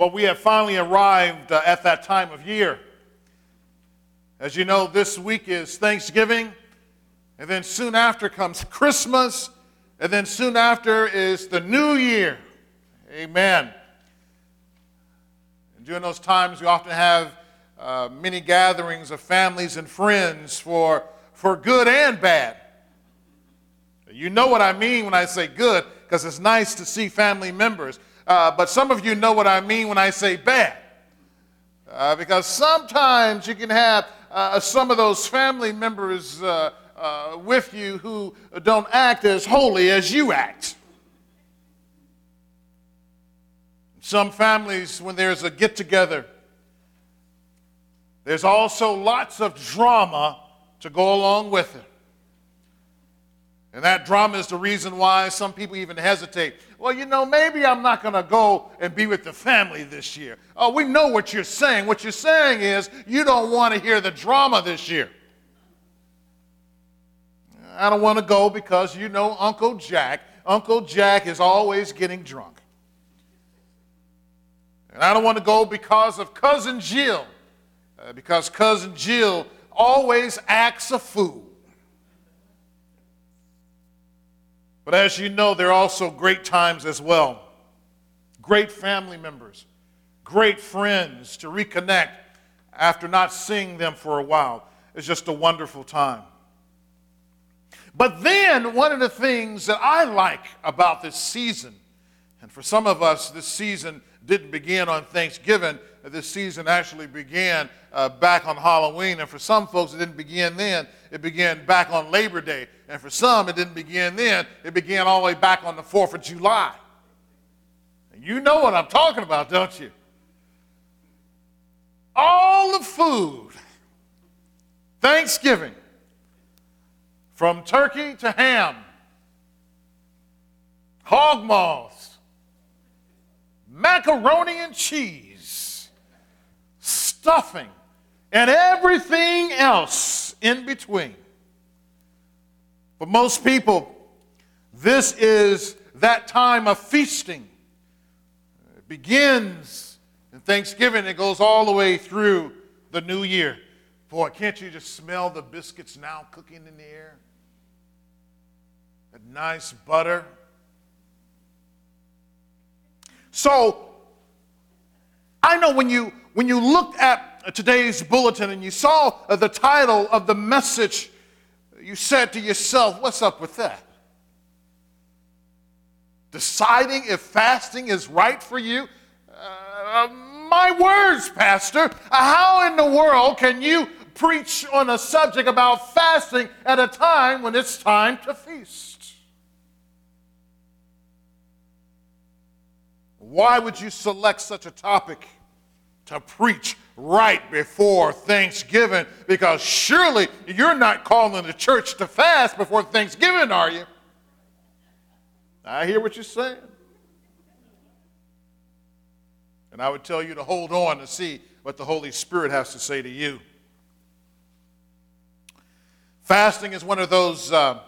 Well, we have finally arrived uh, at that time of year. As you know, this week is Thanksgiving, and then soon after comes Christmas, and then soon after is the New Year. Amen. And during those times, we often have uh, many gatherings of families and friends for, for good and bad. You know what I mean when I say good, because it's nice to see family members. Uh, but some of you know what I mean when I say bad. Uh, because sometimes you can have uh, some of those family members uh, uh, with you who don't act as holy as you act. Some families, when there's a get together, there's also lots of drama to go along with it. And that drama is the reason why some people even hesitate. Well, you know, maybe I'm not going to go and be with the family this year. Oh, we know what you're saying. What you're saying is you don't want to hear the drama this year. I don't want to go because you know Uncle Jack. Uncle Jack is always getting drunk. And I don't want to go because of Cousin Jill, uh, because Cousin Jill always acts a fool. But as you know, there are also great times as well. Great family members, great friends to reconnect after not seeing them for a while. It's just a wonderful time. But then, one of the things that I like about this season, and for some of us, this season didn't begin on Thanksgiving, this season actually began uh, back on Halloween. And for some folks, it didn't begin then, it began back on Labor Day. And for some, it didn't begin then, it began all the way back on the 4th of July. And you know what I'm talking about, don't you? All the food, Thanksgiving, from turkey to ham, hog maws, macaroni and cheese, stuffing, and everything else in between. For most people, this is that time of feasting. It begins in Thanksgiving, it goes all the way through the new year. Boy, can't you just smell the biscuits now cooking in the air? That nice butter. So, I know when you when you looked at today's bulletin and you saw the title of the message, you said to yourself, What's up with that? Deciding if fasting is right for you? Uh, my words, Pastor. How in the world can you preach on a subject about fasting at a time when it's time to feast? Why would you select such a topic? To preach right before Thanksgiving because surely you're not calling the church to fast before Thanksgiving, are you? I hear what you're saying. And I would tell you to hold on to see what the Holy Spirit has to say to you. Fasting is one of those uh,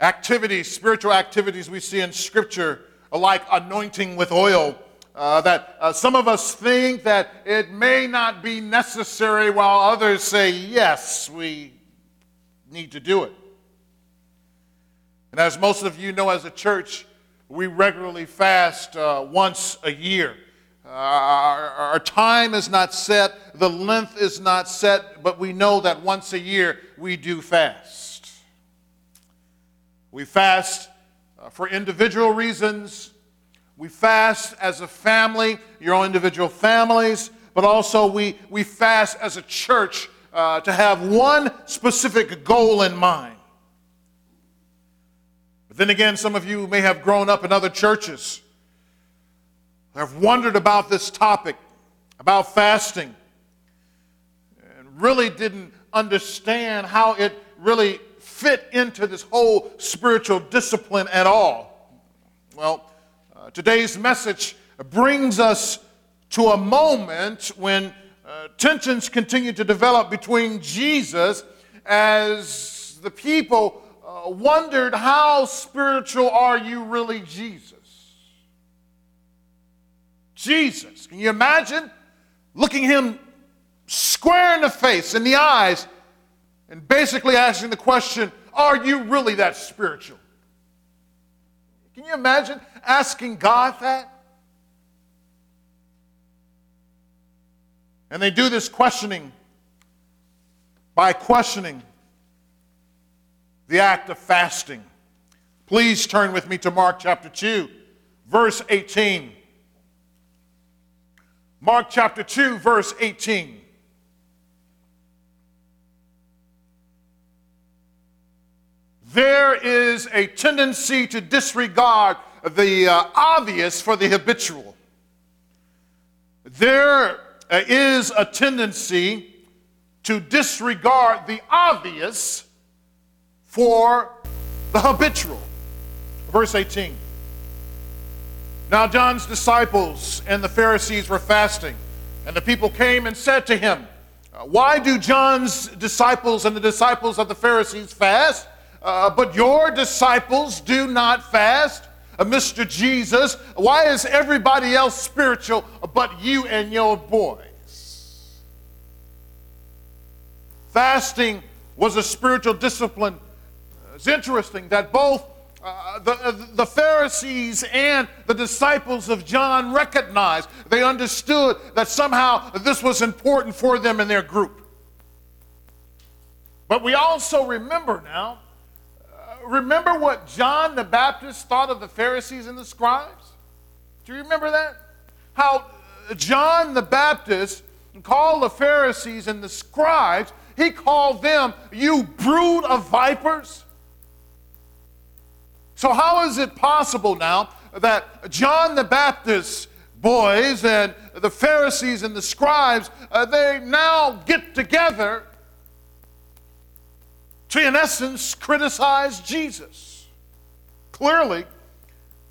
activities, spiritual activities we see in Scripture, like anointing with oil uh, that uh, some of us think that it may not be necessary, while others say, yes, we need to do it. And as most of you know, as a church, we regularly fast uh, once a year. Uh, our, our, time is not set, the length is not set, but we know that once a year we do fast. We fast uh, for individual reasons, we fast as a family, your own individual families, but also we, we fast as a church uh, to have one specific goal in mind. But then again, some of you may have grown up in other churches, have wondered about this topic, about fasting, and really didn't understand how it really fit into this whole spiritual discipline at all. Well, today's message brings us to a moment when uh, tensions continue to develop between Jesus as the people uh, wondered, How spiritual are you really, Jesus? Jesus. Can you imagine looking him square in the face, in the eyes, and basically asking the question, Are you really that spiritual? Can you imagine asking God that? And they do this questioning by questioning the act of fasting. Please turn with me to Mark chapter 2, verse 18. Mark chapter 2, verse 18. There is a tendency to disregard the uh, obvious for the habitual. There uh, is a tendency to disregard the obvious for the habitual. Verse 18. Now John's disciples and the Pharisees were fasting, and the people came and said to him, Why do John's disciples and the disciples of the Pharisees fast, uh, but your disciples do not fast? Uh, Mr. Jesus, why is everybody else spiritual but you and your boys? Fasting was a spiritual discipline. It's interesting that both uh, the, uh, the Pharisees and the disciples of John recognized, they understood that somehow this was important for them in their group. But we also remember now, remember what John the Baptist thought of the Pharisees and the scribes? Do you remember that? How John the Baptist called the Pharisees and the scribes, he called them, you brood of vipers. So, how is it possible now that John the Baptist's boys and the Pharisees and the scribes, uh, they now get together to, in essence, criticize Jesus? Clearly,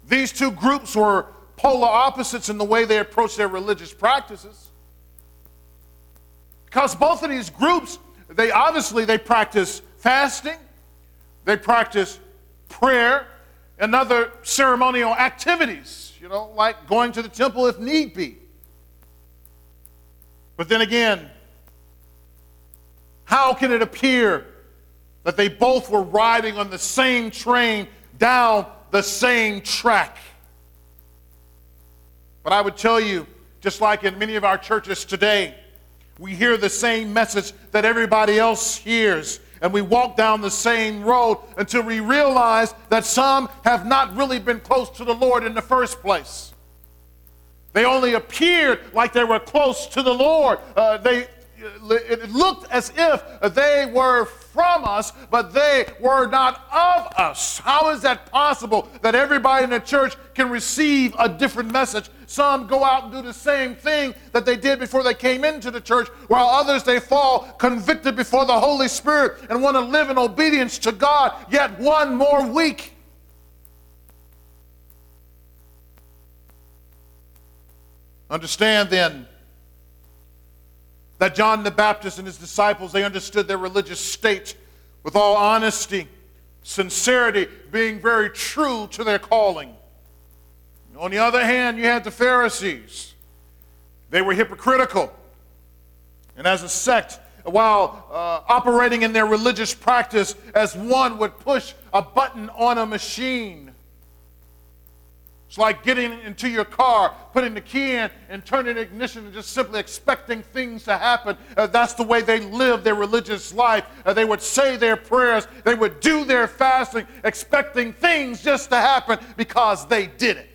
these two groups were polar opposites in the way they approached their religious practices. Because both of these groups, they obviously they practice fasting, they practice prayer, and other ceremonial activities, you know, like going to the temple if need be. But then again, how can it appear that they both were riding on the same train down the same track? But I would tell you, just like in many of our churches today, we hear the same message that everybody else hears and we walk down the same road until we realize that some have not really been close to the Lord in the first place. They only appeared like they were close to the Lord. Uh, they, it looked as if they were from us, but they were not of us. How is that possible that everybody in the church can receive a different message? Some go out and do the same thing that they did before they came into the church, while others they fall convicted before the Holy Spirit and want to live in obedience to God yet one more week. Understand then that John the Baptist and his disciples, they understood their religious state with all honesty, sincerity, being very true to their calling. On the other hand, you had the Pharisees. They were hypocritical. And as a sect, while uh, operating in their religious practice as one would push a button on a machine, it's like getting into your car, putting the key in, and turning the ignition and just simply expecting things to happen. Uh, that's the way they lived their religious life. Uh, they would say their prayers, they would do their fasting, expecting things just to happen because they did it.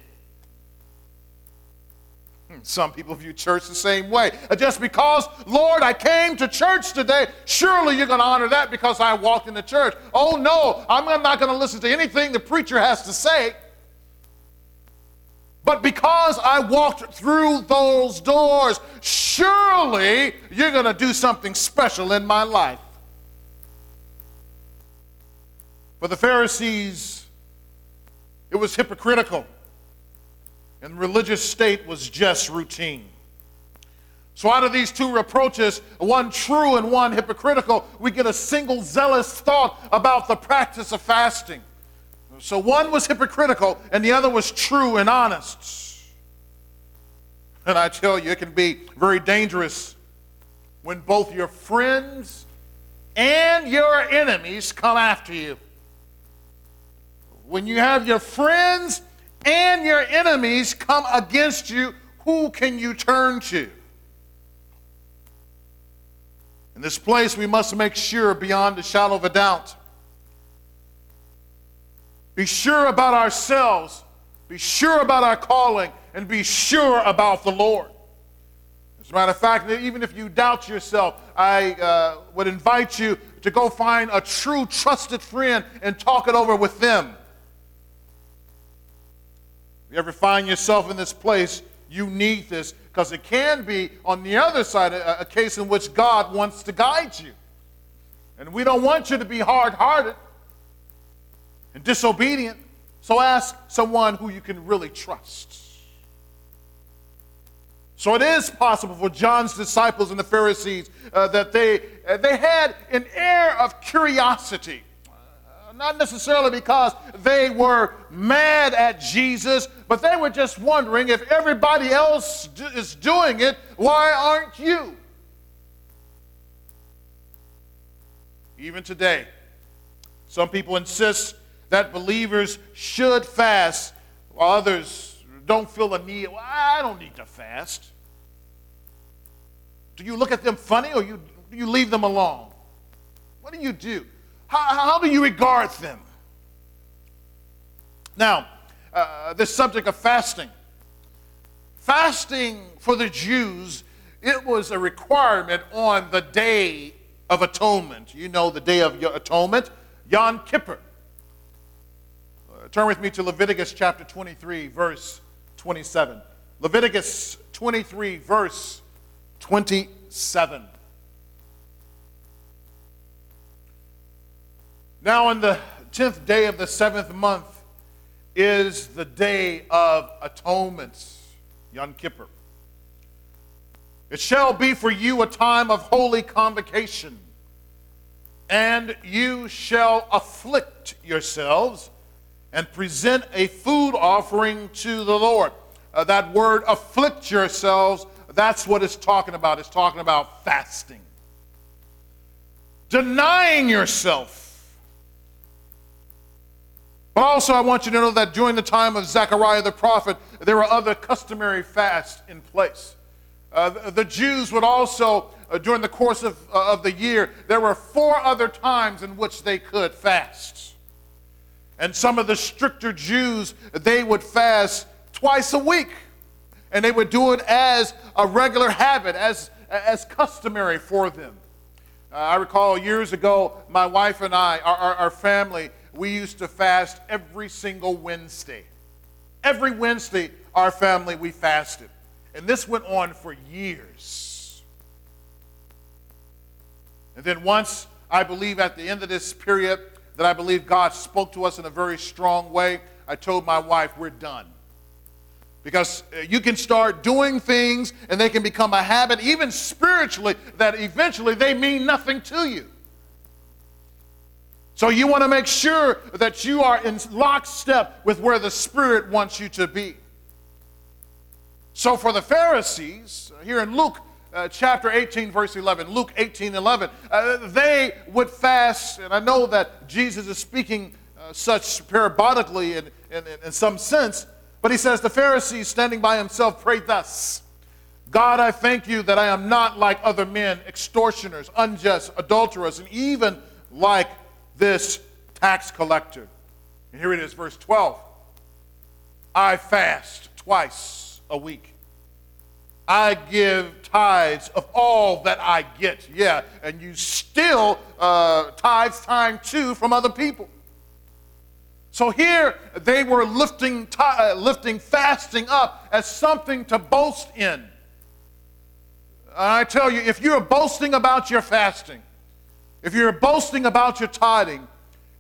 Hmm, some people view church the same way. Uh, just because, Lord, I came to church today, surely you're going to honor that because I walked in the church. Oh, no, I'm not going to listen to anything the preacher has to say. But because I walked through those doors, surely you're going to do something special in my life. For the Pharisees, it was hypocritical, and the religious state was just routine. So, out of these two reproaches, one true and one hypocritical, we get a single zealous thought about the practice of fasting. So one was hypocritical and the other was true and honest. And I tell you, it can be very dangerous when both your friends and your enemies come after you. When you have your friends and your enemies come against you, who can you turn to? In this place, we must make sure beyond a shadow of a doubt. Be sure about ourselves, be sure about our calling, and be sure about the Lord. As a matter of fact, even if you doubt yourself, I uh, would invite you to go find a true, trusted friend and talk it over with them. If you ever find yourself in this place, you need this because it can be, on the other side, a, a case in which God wants to guide you. And we don't want you to be hard hearted and disobedient. So ask someone who you can really trust. So it is possible for John's disciples and the Pharisees uh, that they, uh, they had an air of curiosity. Uh, not necessarily because they were mad at Jesus, but they were just wondering if everybody else do, is doing it, why aren't you? Even today, some people insist that believers should fast, while others don't feel a need. Well, I don't need to fast. Do you look at them funny or you, do you leave them alone? What do you do? How, how do you regard them? Now, uh, this subject of fasting. Fasting for the Jews, it was a requirement on the day of atonement. You know the day of your atonement, Yom Kippur. Turn with me to Leviticus chapter 23, verse 27. Leviticus 23, verse 27. Now, on the 10th day of the seventh month is the day of atonement, Yom Kippur. It shall be for you a time of holy convocation, and you shall afflict yourselves and present a food offering to the Lord. Uh, that word afflict yourselves, that's what it's talking about. It's talking about fasting, denying yourself. But also, I want you to know that during the time of Zechariah the prophet, there were other customary fasts in place. Uh, the, Jews would also, uh, during the course of, uh, of the year, there were four other times in which they could fast. And some of the stricter Jews, they would fast twice a week. And they would do it as a regular habit, as, as customary for them. Uh, I recall years ago, my wife and I, our, our, our family, we used to fast every single Wednesday. Every Wednesday, our family, we fasted. And this went on for years. And then once, I believe at the end of this period, that I believe God spoke to us in a very strong way, I told my wife, we're done. Because uh, you can start doing things and they can become a habit, even spiritually, that eventually they mean nothing to you. So you want to make sure that you are in lockstep with where the Spirit wants you to be. So for the Pharisees, uh, here in Luke uh, chapter 18, verse 11, Luke 18, 11, uh, they would fast, and I know that Jesus is speaking uh, such parabolically in, in, in some sense, but he says, The Pharisees standing by himself prayed thus God, I thank you that I am not like other men, extortioners, unjust, adulterers, and even like this tax collector. And here it is, verse 12. I fast twice a week. I give tithes of all that I get. Yeah, and you still uh, tithes time too from other people. So here they were lifting, uh, lifting fasting up as something to boast in. I tell you, if you're boasting about your fasting, if you're boasting about your tithing,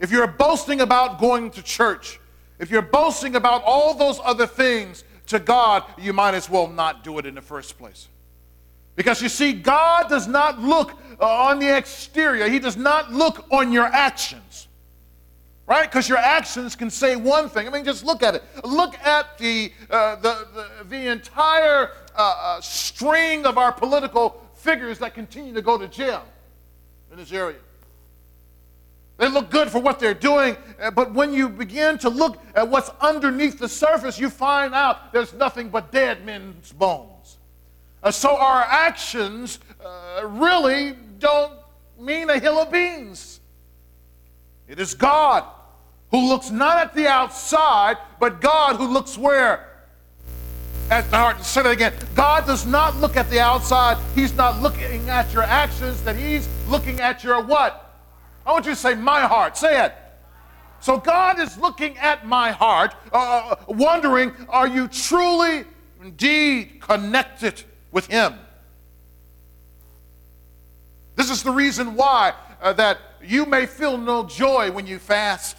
if you're boasting about going to church, if you're boasting about all those other things, to God, you might as well not do it in the first place. Because you see, God does not look uh, on the exterior, He does not look on your actions. Right? Because your actions can say one thing. I mean, just look at it. Look at the, uh, the, the, the, entire uh, uh, string of our political figures that continue to go to jail in this area. They look good for what they're doing, uh, but when you begin to look at what's underneath the surface, you find out there's nothing but dead men's bones. Uh, so our actions uh, really don't mean a hill of beans. It is God who looks not at the outside, but God who looks where? At the heart. Say that again. God does not look at the outside. He's not looking at your actions, that He's looking at your what? I want you to say, my heart. Say it. So God is looking at my heart, uh, wondering, are you truly, indeed, connected with Him? This is the reason why uh, that you may feel no joy when you fast.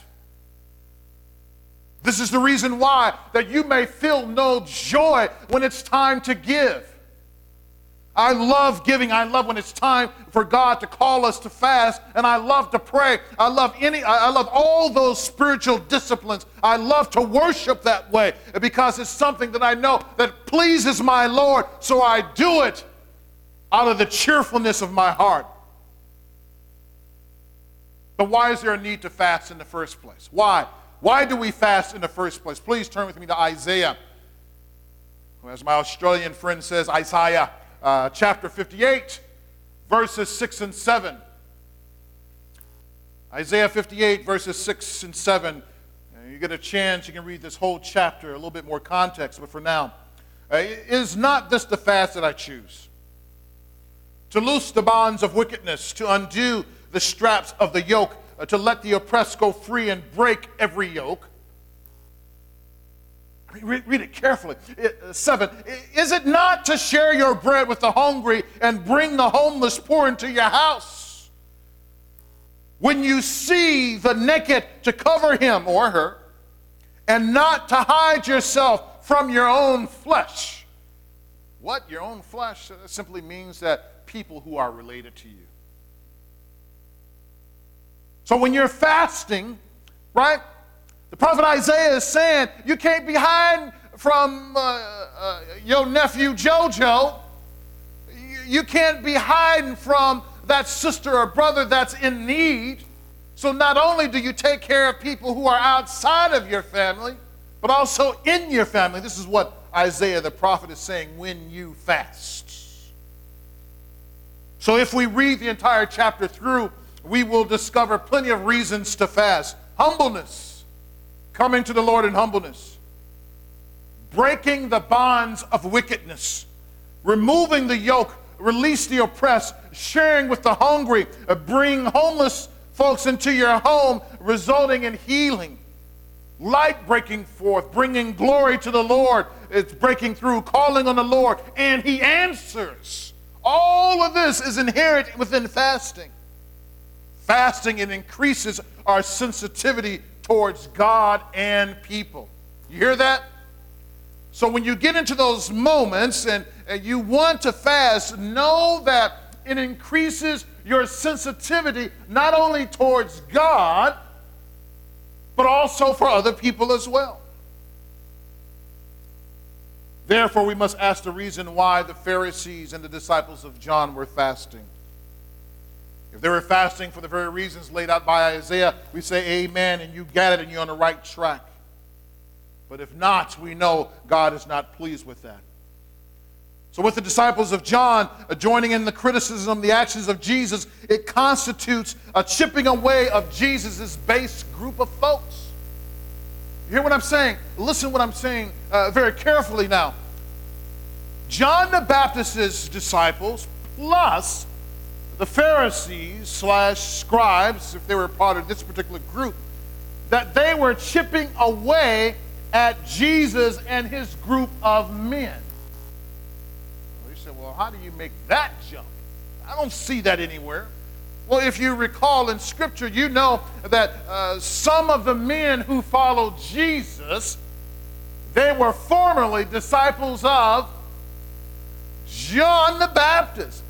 This is the reason why that you may feel no joy when it's time to give. I love giving. I love when it's time for God to call us to fast, and I love to pray. I love any I love all those spiritual disciplines. I love to worship that way because it's something that I know that pleases my Lord, so I do it out of the cheerfulness of my heart. But why is there a need to fast in the first place? Why? Why do we fast in the first place? Please turn with me to Isaiah. As my Australian friend says, Isaiah uh, chapter 58, verses 6 and 7. Isaiah 58, verses 6 and 7. Uh, you get a chance, you can read this whole chapter, a little bit more context, but for now. Uh, is not this the fast that I choose? To loose the bonds of wickedness, to undo the straps of the yoke, uh, to let the oppressed go free and break every yoke Read, read it carefully. Seven. Is it not to share your bread with the hungry and bring the homeless poor into your house? When you see the naked, to cover him or her, and not to hide yourself from your own flesh. What? Your own flesh? Simply means that people who are related to you. So when you're fasting, right? The prophet Isaiah is saying, You can't be hiding from uh, uh, your nephew JoJo. You can't be hiding from that sister or brother that's in need. So not only do you take care of people who are outside of your family, but also in your family. This is what Isaiah the prophet is saying when you fast. So if we read the entire chapter through, we will discover plenty of reasons to fast. Humbleness coming to the Lord in humbleness, breaking the bonds of wickedness, removing the yoke, release the oppressed, sharing with the hungry, bring homeless folks into your home, resulting in healing. Light breaking forth, bringing glory to the Lord. It's breaking through, calling on the Lord, and He answers. All of this is inherent within fasting. Fasting, it increases our sensitivity towards God and people. You hear that? So when you get into those moments and, and you want to fast, know that it increases your sensitivity not only towards God, but also for other people as well. Therefore, we must ask the reason why the Pharisees and the disciples of John were fasting. If they were fasting for the very reasons laid out by Isaiah, we say amen and you get it and you're on the right track. But if not, we know God is not pleased with that. So, with the disciples of John joining in the criticism, the actions of Jesus, it constitutes a chipping away of Jesus' base group of folks. You hear what I'm saying? Listen to what I'm saying uh, very carefully now. John the Baptist's disciples, plus the Pharisees slash scribes, if they were part of this particular group, that they were chipping away at Jesus and his group of men. Well, you said, well, how do you make that jump? I don't see that anywhere. Well, if you recall in Scripture, you know that uh, some of the men who followed Jesus, they were formerly disciples of John the Baptist.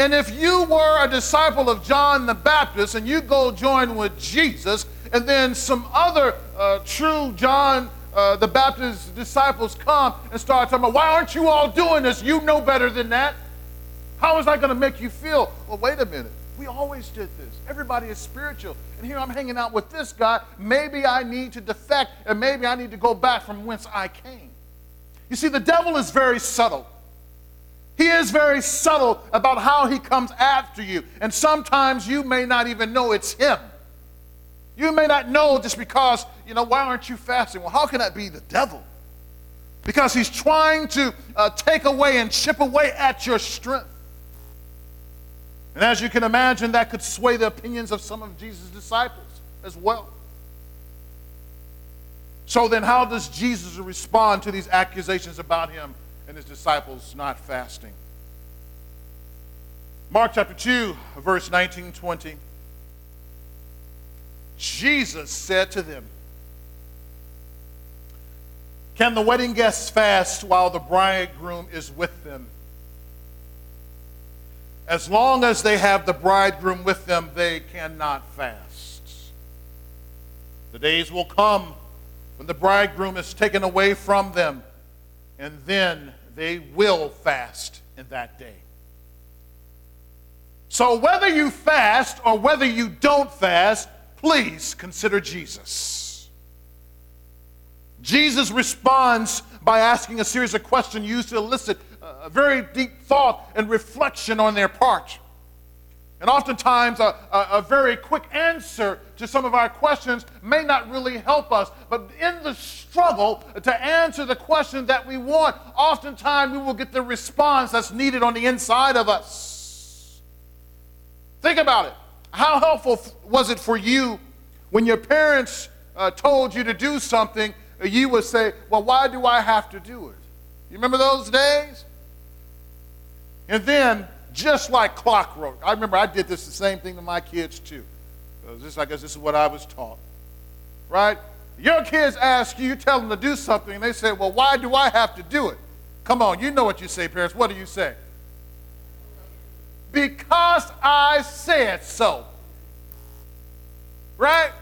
And if you were a disciple of John the Baptist and you go join with Jesus, and then some other uh, true John uh, the Baptist disciples come and start talking about, why aren't you all doing this? You know better than that. How is that going to make you feel? Well, wait a minute. We always did this. Everybody is spiritual. And here I'm hanging out with this guy. Maybe I need to defect and maybe I need to go back from whence I came. You see, the devil is very subtle. He is very subtle about how he comes after you. And sometimes you may not even know it's him. You may not know just because, you know, why aren't you fasting? Well, how can that be the devil? Because he's trying to uh, take away and chip away at your strength. And as you can imagine, that could sway the opinions of some of Jesus' disciples as well. So then, how does Jesus respond to these accusations about him and his disciples not fasting? Mark chapter 2, verse 19 20. Jesus said to them, Can the wedding guests fast while the bridegroom is with them? As long as they have the bridegroom with them, they cannot fast. The days will come when the bridegroom is taken away from them, and then they will fast in that day. So, whether you fast or whether you don't fast, please consider Jesus. Jesus responds by asking a series of questions used to elicit a very deep thought and reflection on their part. And oftentimes, a, a, a, very quick answer to some of our questions may not really help us. But in the struggle to answer the question that we want, oftentimes we will get the response that's needed on the inside of us. Think about it. How helpful was it for you when your parents uh, told you to do something? You would say, Well, why do I have to do it? You remember those days? And then, just like clockwork, I remember I did this the same thing to my kids too. Uh, this, I guess this is what I was taught. Right? Your kids ask you, you tell them to do something, and they say, Well, why do I have to do it? Come on, you know what you say, parents. What do you say? because I said so. Right?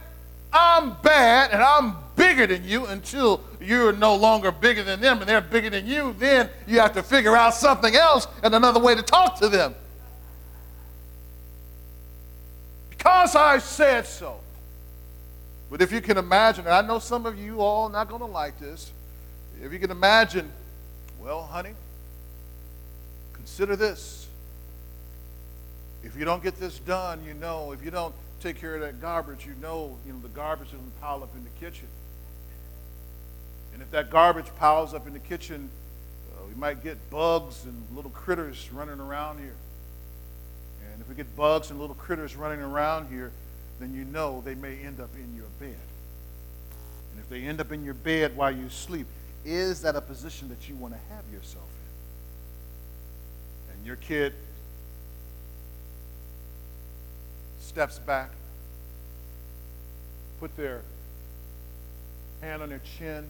I'm bad and I'm bigger than you until you're no longer bigger than them and they're bigger than you. Then you have to figure out something else and another way to talk to them. Because I said so. But if you can imagine, and I know some of you all not going to like this, if you can imagine, well, honey, consider this. If you don't get this done, you know, if you don't take care of that garbage, you know, you know, the garbage is going to pile up in the kitchen. And if that garbage piles up in the kitchen, uh, we might get bugs and little critters running around here. And if we get bugs and little critters running around here, then you know they may end up in your bed. And if they end up in your bed while you sleep, is that a position that you want to have yourself in? And your kid steps back, put their hand on their chin.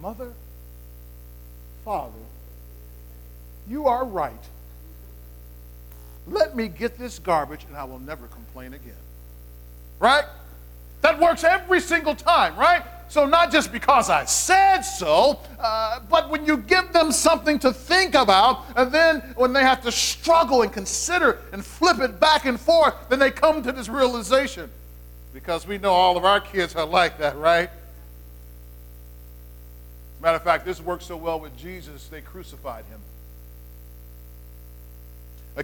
Mother, Father, you are right. Let me get this garbage and I will never complain again. Right? That works every single time, right? So, not just because I said so, uh, but when you give them something to think about, and then when they have to struggle and consider and flip it back and forth, then they come to this realization. Because we know all of our kids are like that, right? Matter of fact, this worked so well with Jesus, they crucified him.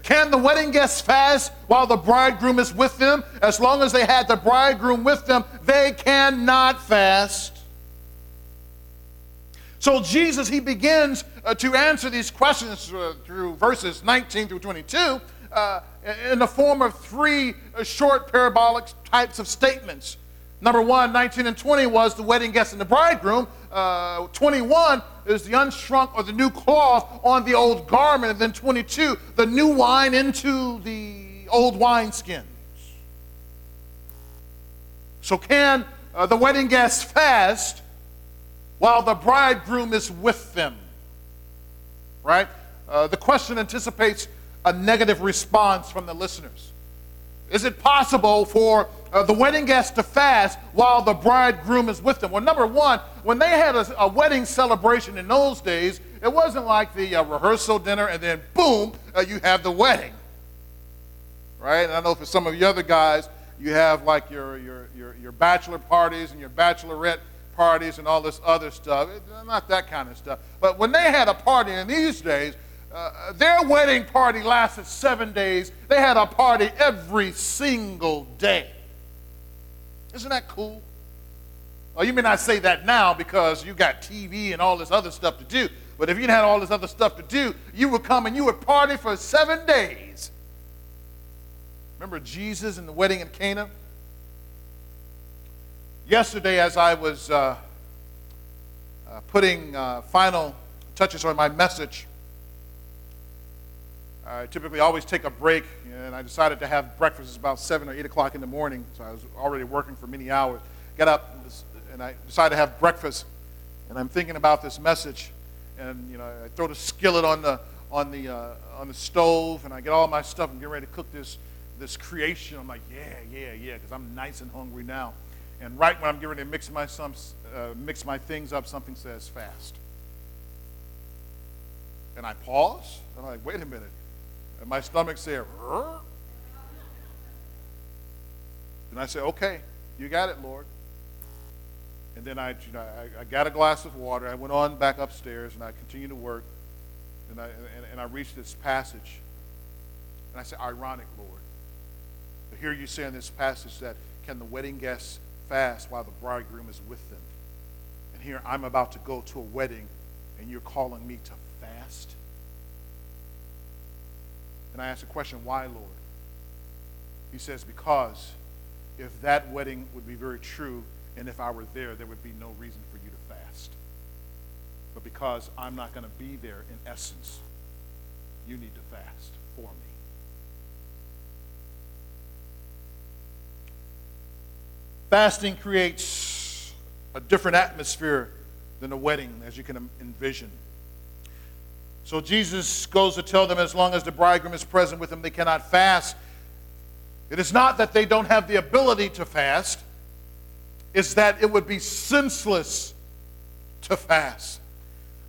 Can the wedding guests fast while the bridegroom is with them? As long as they had the bridegroom with them, they cannot fast. So Jesus, he begins uh, to answer these questions uh, through verses 19 through 22 uh, in the form of three uh, short parabolic types of statements. Number one, 19 and 20 was the wedding guest and the bridegroom. Uh, 21 is the unshrunk or the new cloth on the old garment. And then 22, the new wine into the old wineskins. So, can uh, the wedding guests fast while the bridegroom is with them? Right? Uh, the question anticipates a negative response from the listeners. Is it possible for uh, the wedding guests to fast while the bridegroom is with them? Well, number one, when they had a, a wedding celebration in those days, it wasn't like the uh, rehearsal dinner and then boom, uh, you have the wedding. Right? And I know for some of the other guys, you have like your, your, your, your bachelor parties and your bachelorette parties and all this other stuff. It, not that kind of stuff. But when they had a party in these days, uh, their wedding party lasted seven days. They had a party every single day. Isn't that cool? Well, you may not say that now because you got TV and all this other stuff to do. But if you had all this other stuff to do, you would come and you would party for seven days. Remember Jesus and the wedding in Cana? Yesterday, as I was uh, uh, putting uh, final touches on my message, I typically always take a break, and I decided to have breakfast about 7 or 8 o'clock in the morning, so I was already working for many hours. Get up, and I decided to have breakfast, and I'm thinking about this message, and you know, I throw the skillet on the on the uh, on the stove, and I get all my stuff and get ready to cook this this creation. I'm like, yeah, yeah, yeah, because I'm nice and hungry now. And right when I'm getting ready to mix my some, uh, mix my things up, something says fast. And I pause, and I'm like, wait a minute. And my stomach said, Rrr. and I said, okay, you got it, Lord. And then I, you know, I, I, got a glass of water. I went on back upstairs, and I continued to work. And I, and, and I reached this passage. And I said, ironic, Lord. But here you say in this passage that, can the wedding guests fast while the bridegroom is with them? And here I'm about to go to a wedding, and you're calling me to fast? And I asked the question, why, Lord? He says, because if that wedding would be very true, and if I were there, there would be no reason for you to fast. But because I'm not going to be there in essence, you need to fast for me. Fasting creates a different atmosphere than a wedding, as you can envision. So Jesus goes to tell them as long as the bridegroom is present with them, they cannot fast. It is not that they don't have the ability to fast, it's that it would be senseless to fast.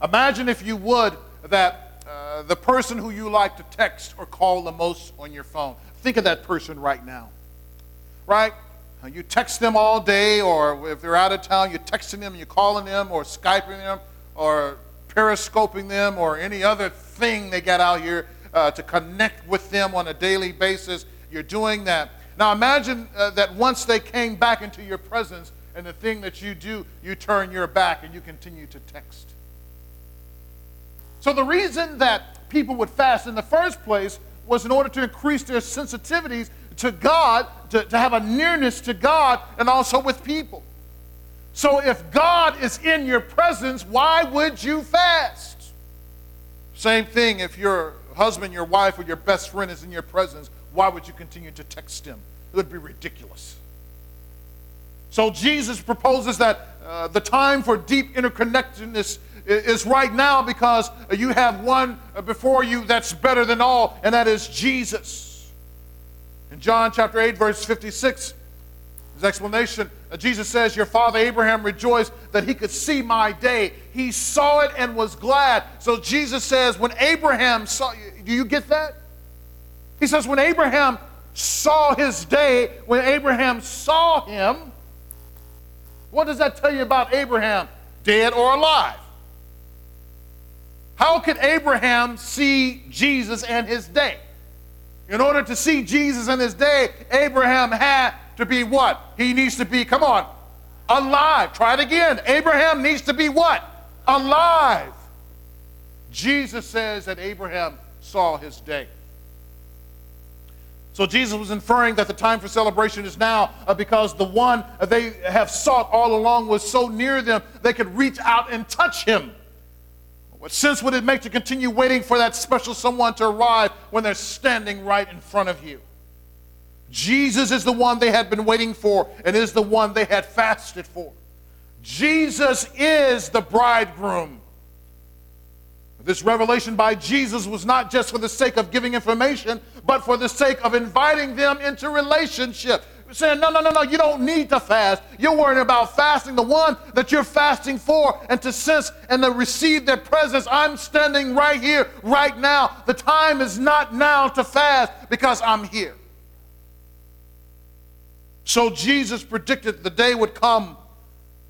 Imagine, if you would, that uh, the person who you like to text or call the most on your phone, think of that person right now. Right? You text them all day, or if they're out of town, you're texting them, you're calling them, or Skyping them, or periscoping them, or any other thing they got out here uh, to connect with them on a daily basis. You're doing that. Now imagine uh, that once they came back into your presence, and the thing that you do, you turn your back and you continue to text. So, the reason that people would fast in the first place was in order to increase their sensitivities to God, to, to have a nearness to God, and also with people. So, if God is in your presence, why would you fast? Same thing if your husband, your wife, or your best friend is in your presence, why would you continue to text him? It would be ridiculous. So Jesus proposes that uh, the time for deep interconnectedness is right now because you have one before you that's better than all, and that is Jesus. In John chapter 8, verse 56, his explanation, uh, Jesus says, Your father Abraham rejoiced that he could see my day. He saw it and was glad. So Jesus says, When Abraham saw, do you get that? He says, When Abraham saw his day, when Abraham saw him, what does that tell you about Abraham, dead or alive? How could Abraham see Jesus and his day? In order to see Jesus and his day, Abraham had to be what? He needs to be, come on, alive. Try it again. Abraham needs to be what? Alive. Jesus says that Abraham saw his day. So Jesus was inferring that the time for celebration is now uh, because the one they have sought all along was so near them they could reach out and touch him. What sense would it make to continue waiting for that special someone to arrive when they're standing right in front of you? Jesus is the one they had been waiting for and is the one they had fasted for. Jesus is the bridegroom. This revelation by Jesus was not just for the sake of giving information, but for the sake of inviting them into relationship. saying, No, no, no, no, you don't need to fast. You're worrying about fasting the one that you're fasting for and to sense and to receive their presence. I'm standing right here, right now. The time is not now to fast because I'm here. So Jesus predicted the day would come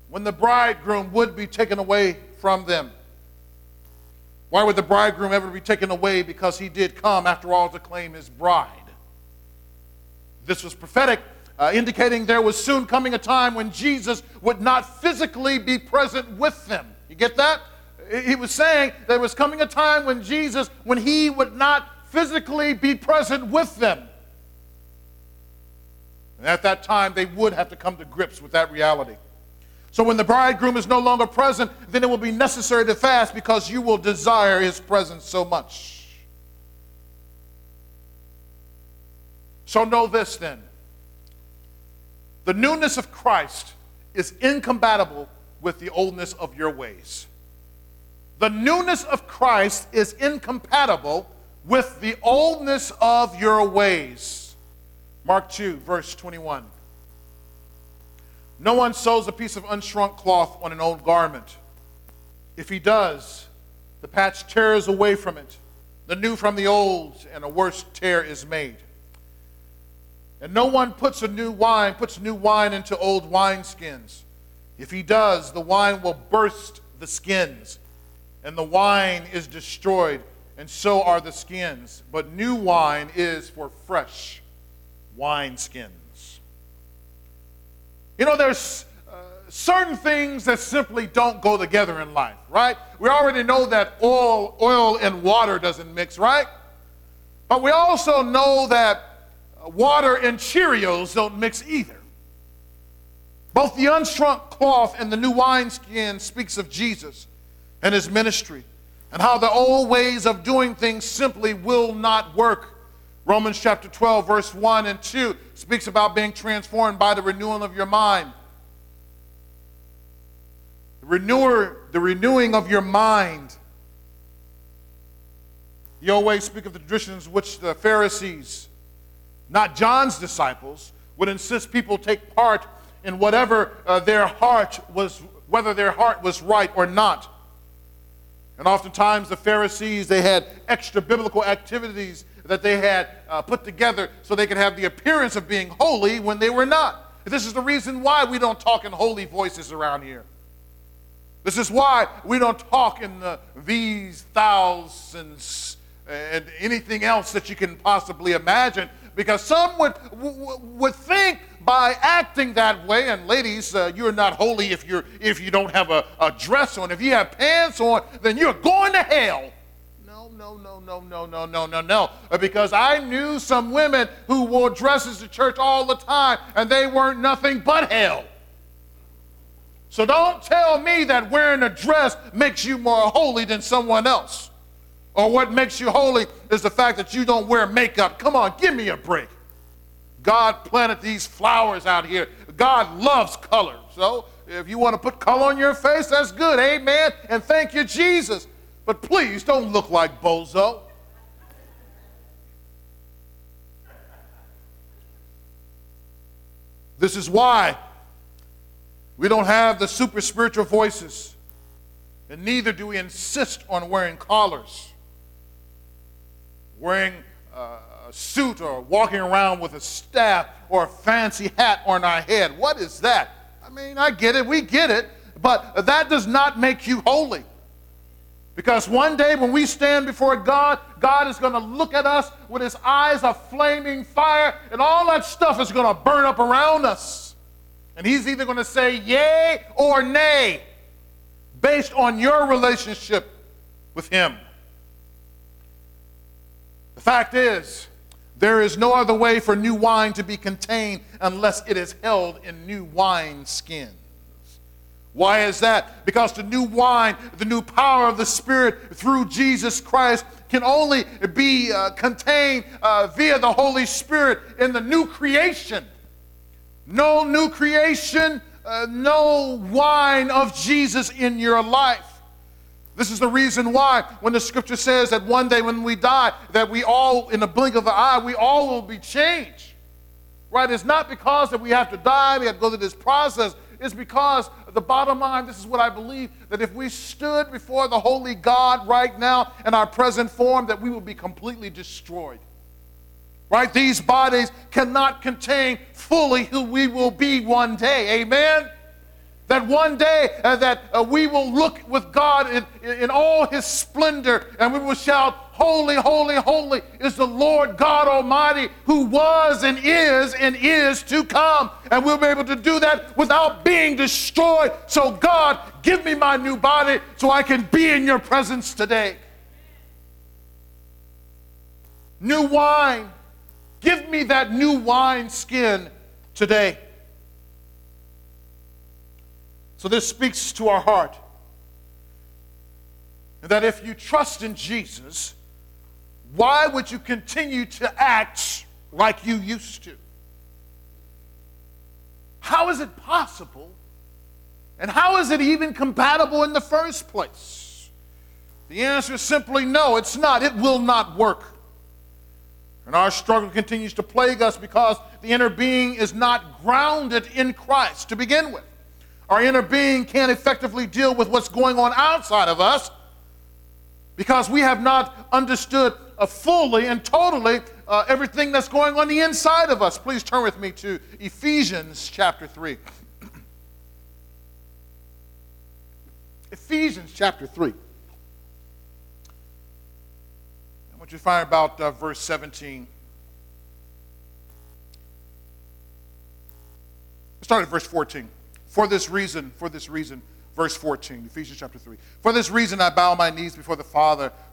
when the bridegroom would be taken away from them. Why would the bridegroom ever be taken away? Because he did come, after all, to claim his bride. This was prophetic, uh, indicating there was soon coming a time when Jesus would not physically be present with them. You get that? He was saying there was coming a time when Jesus, when he would not physically be present with them. And at that time, they would have to come to grips with that reality. So when the bridegroom is no longer present, then it will be necessary to fast because you will desire his presence so much. So know this then the newness of Christ is incompatible with the oldness of your ways. The newness of Christ is incompatible with the oldness of your ways. Mark 2, verse 21. No one sews a piece of unshrunk cloth on an old garment. If he does, the patch tears away from it, the new from the old, and a worse tear is made. And no one puts a new wine, puts new wine into old wineskins. If he does, the wine will burst the skins, and the wine is destroyed, and so are the skins. But new wine is for fresh wineskins. You know, there's uh, certain things that simply don't go together in life, right? We already know that oil, oil and water doesn't mix, right? But we also know that water and Cheerios don't mix either. Both the unshrunk cloth and the new wineskin speaks of Jesus and his ministry and how the old ways of doing things simply will not work Romans chapter 12, verse 1 and 2 speaks about being transformed by the renewing of your mind. The, renewer, the renewing of your mind. You always speak of the traditions which the Pharisees, not John's disciples, would insist people take part in whatever uh, their heart was, whether their heart was right or not. And oftentimes the Pharisees, they had extra biblical activities that they had uh, put together so they could have the appearance of being holy when they were not. This is the reason why we don't talk in holy voices around here. This is why we don't talk in the these thousands and anything else that you can possibly imagine because some would, would think by acting that way, and ladies, uh, you're not holy if, you're, if you don't have a, a dress on. If you have pants on, then you're going to hell no, no, no, no, no, no, no, no. Because I knew some women who wore dresses to church all the time and they weren't nothing but hell. So don't tell me that wearing a dress makes you more holy than someone else. Or what makes you holy is the fact that you don't wear makeup. Come on, give me a break. God planted these flowers out here. God loves color. So if you want to put color on your face, that's good. Amen. And thank you, Jesus. But please don't look like Bozo. This is why we don't have the super spiritual voices, and neither do we insist on wearing collars, wearing uh, a suit, or walking around with a staff or a fancy hat on our head. What is that? I mean, I get it, we get it, but that does not make you holy. Because one day when we stand before God, God is going to look at us with his eyes of flaming fire, and all that stuff is going to burn up around us. And he's either going to say yay or nay based on your relationship with him. The fact is, there is no other way for new wine to be contained unless it is held in new wine skin. Why is that? Because the new wine, the new power of the Spirit through Jesus Christ can only be uh, contained uh, via the Holy Spirit in the new creation. No new creation, uh, no wine of Jesus in your life. This is the reason why when the scripture says that one day when we die, that we all, in the blink of an eye, we all will be changed. Right? It's not because that we have to die, we have to go through this process. It's because the bottom line, this is what I believe, that if we stood before the holy God right now in our present form, that we would be completely destroyed. Right? These bodies cannot contain fully who we will be one day. Amen? That one day uh, that uh, we will look with God in, in all his splendor and we will shout, Holy, holy, holy is the Lord God Almighty who was and is and is to come. And we'll be able to do that without being destroyed. So, God, give me my new body so I can be in your presence today. New wine. Give me that new wine skin today. So this speaks to our heart. That if you trust in Jesus, why would you continue to act like you used to? How is it possible? And how is it even compatible in the first place? The answer is simply no, it's not. It will not work. And our struggle continues to plague us because the inner being is not grounded in Christ to begin with. Our inner being can't effectively deal with what's going on outside of us because we have not understood uh, fully and totally uh, everything that's going on the inside of us. Please turn with me to Ephesians chapter 3. Ephesians chapter 3. I want you to find about uh, verse 17. Start at verse 14. For this reason, for this reason, verse 14, Ephesians chapter 3. For this reason I bow my knees before the Father,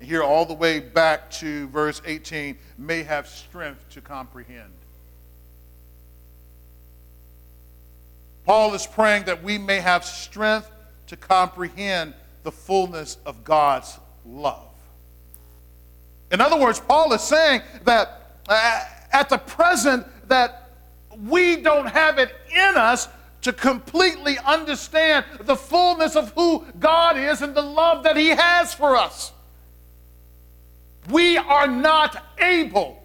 Here, all the way back to verse 18, may have strength to comprehend. Paul is praying that we may have strength to comprehend the fullness of God's love. In other words, Paul is saying that uh, at the present that we don't have it in us to completely understand the fullness of who God is and the love that he has for us. We are not able.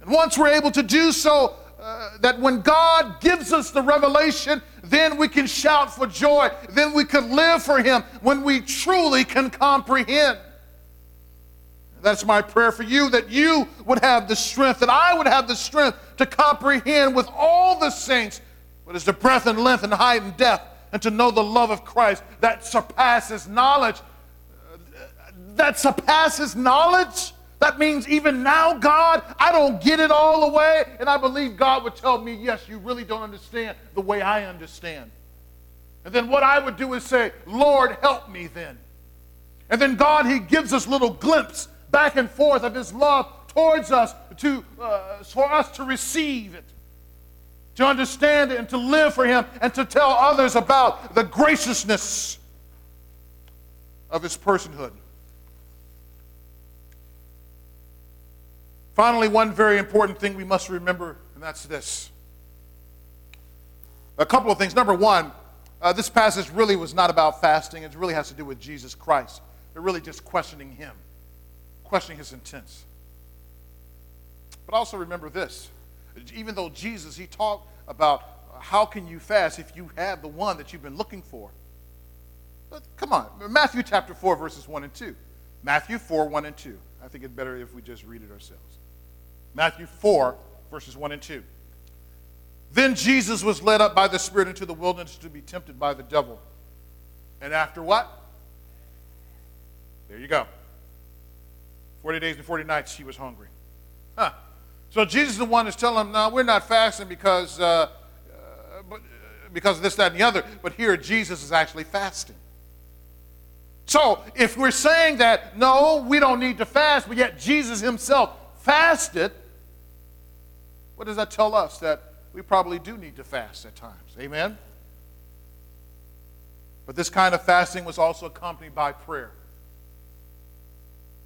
And once we're able to do so, uh, that when God gives us the revelation, then we can shout for joy. Then we can live for Him when we truly can comprehend. That's my prayer for you that you would have the strength, that I would have the strength to comprehend with all the saints what is the breadth and length and height and depth, and to know the love of Christ that surpasses knowledge. That surpasses knowledge? That means even now, God, I don't get it all the way. And I believe God would tell me, yes, you really don't understand the way I understand. And then what I would do is say, Lord, help me then. And then God, He gives us little glimpse back and forth of His love towards us to, uh, for us to receive it, to understand it, and to live for Him, and to tell others about the graciousness of His personhood. Finally, one very important thing we must remember, and that's this. A couple of things. Number one, uh, this passage really was not about fasting, it really has to do with Jesus Christ. They're really just questioning him, questioning his intents. But also remember this even though Jesus, he talked about how can you fast if you have the one that you've been looking for. But come on, Matthew chapter 4, verses 1 and 2. Matthew 4, 1 and 2. I think it's better if we just read it ourselves. Matthew 4, verses 1 and 2. Then Jesus was led up by the Spirit into the wilderness to be tempted by the devil. And after what? There you go. 40 days and 40 nights he was hungry. Huh. So Jesus is the one that's telling him, no, we're not fasting because, uh, uh, because of this, that, and the other. But here Jesus is actually fasting. So if we're saying that, no, we don't need to fast, but yet Jesus himself fasted, what does that tell us? That we probably do need to fast at times. Amen? But this kind of fasting was also accompanied by prayer.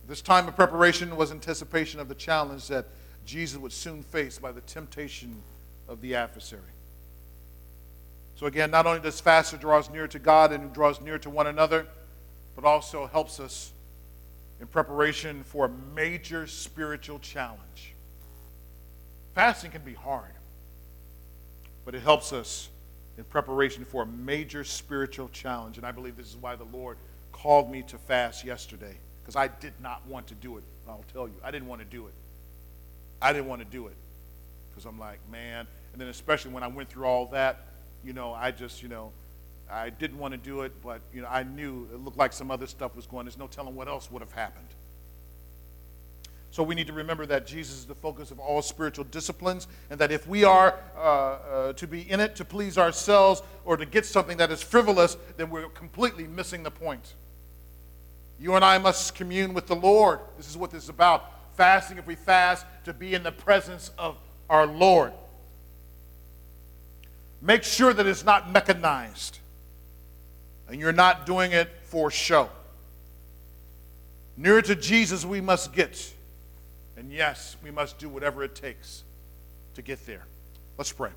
This time of preparation was anticipation of the challenge that Jesus would soon face by the temptation of the adversary. So, again, not only does fasting draw us near to God and draws near to one another, but also helps us in preparation for a major spiritual challenge. Fasting can be hard, but it helps us in preparation for a major spiritual challenge. And I believe this is why the Lord called me to fast yesterday, because I did not want to do it. I'll tell you, I didn't want to do it. I didn't want to do it because I'm like, man. And then, especially when I went through all that, you know, I just, you know, I didn't want to do it, but, you know, I knew it looked like some other stuff was going. There's no telling what else would have happened. So we need to remember that Jesus is the focus of all spiritual disciplines, and that if we are uh, uh, to be in it to please ourselves or to get something that is frivolous, then we're completely missing the point. You and I must commune with the Lord. This is what this is about. Fasting, if we fast, to be in the presence of our Lord. Make sure that it's not mechanized and you're not doing it for show. Nearer to Jesus, we must get. And yes, we must do whatever it takes to get there. Let's pray.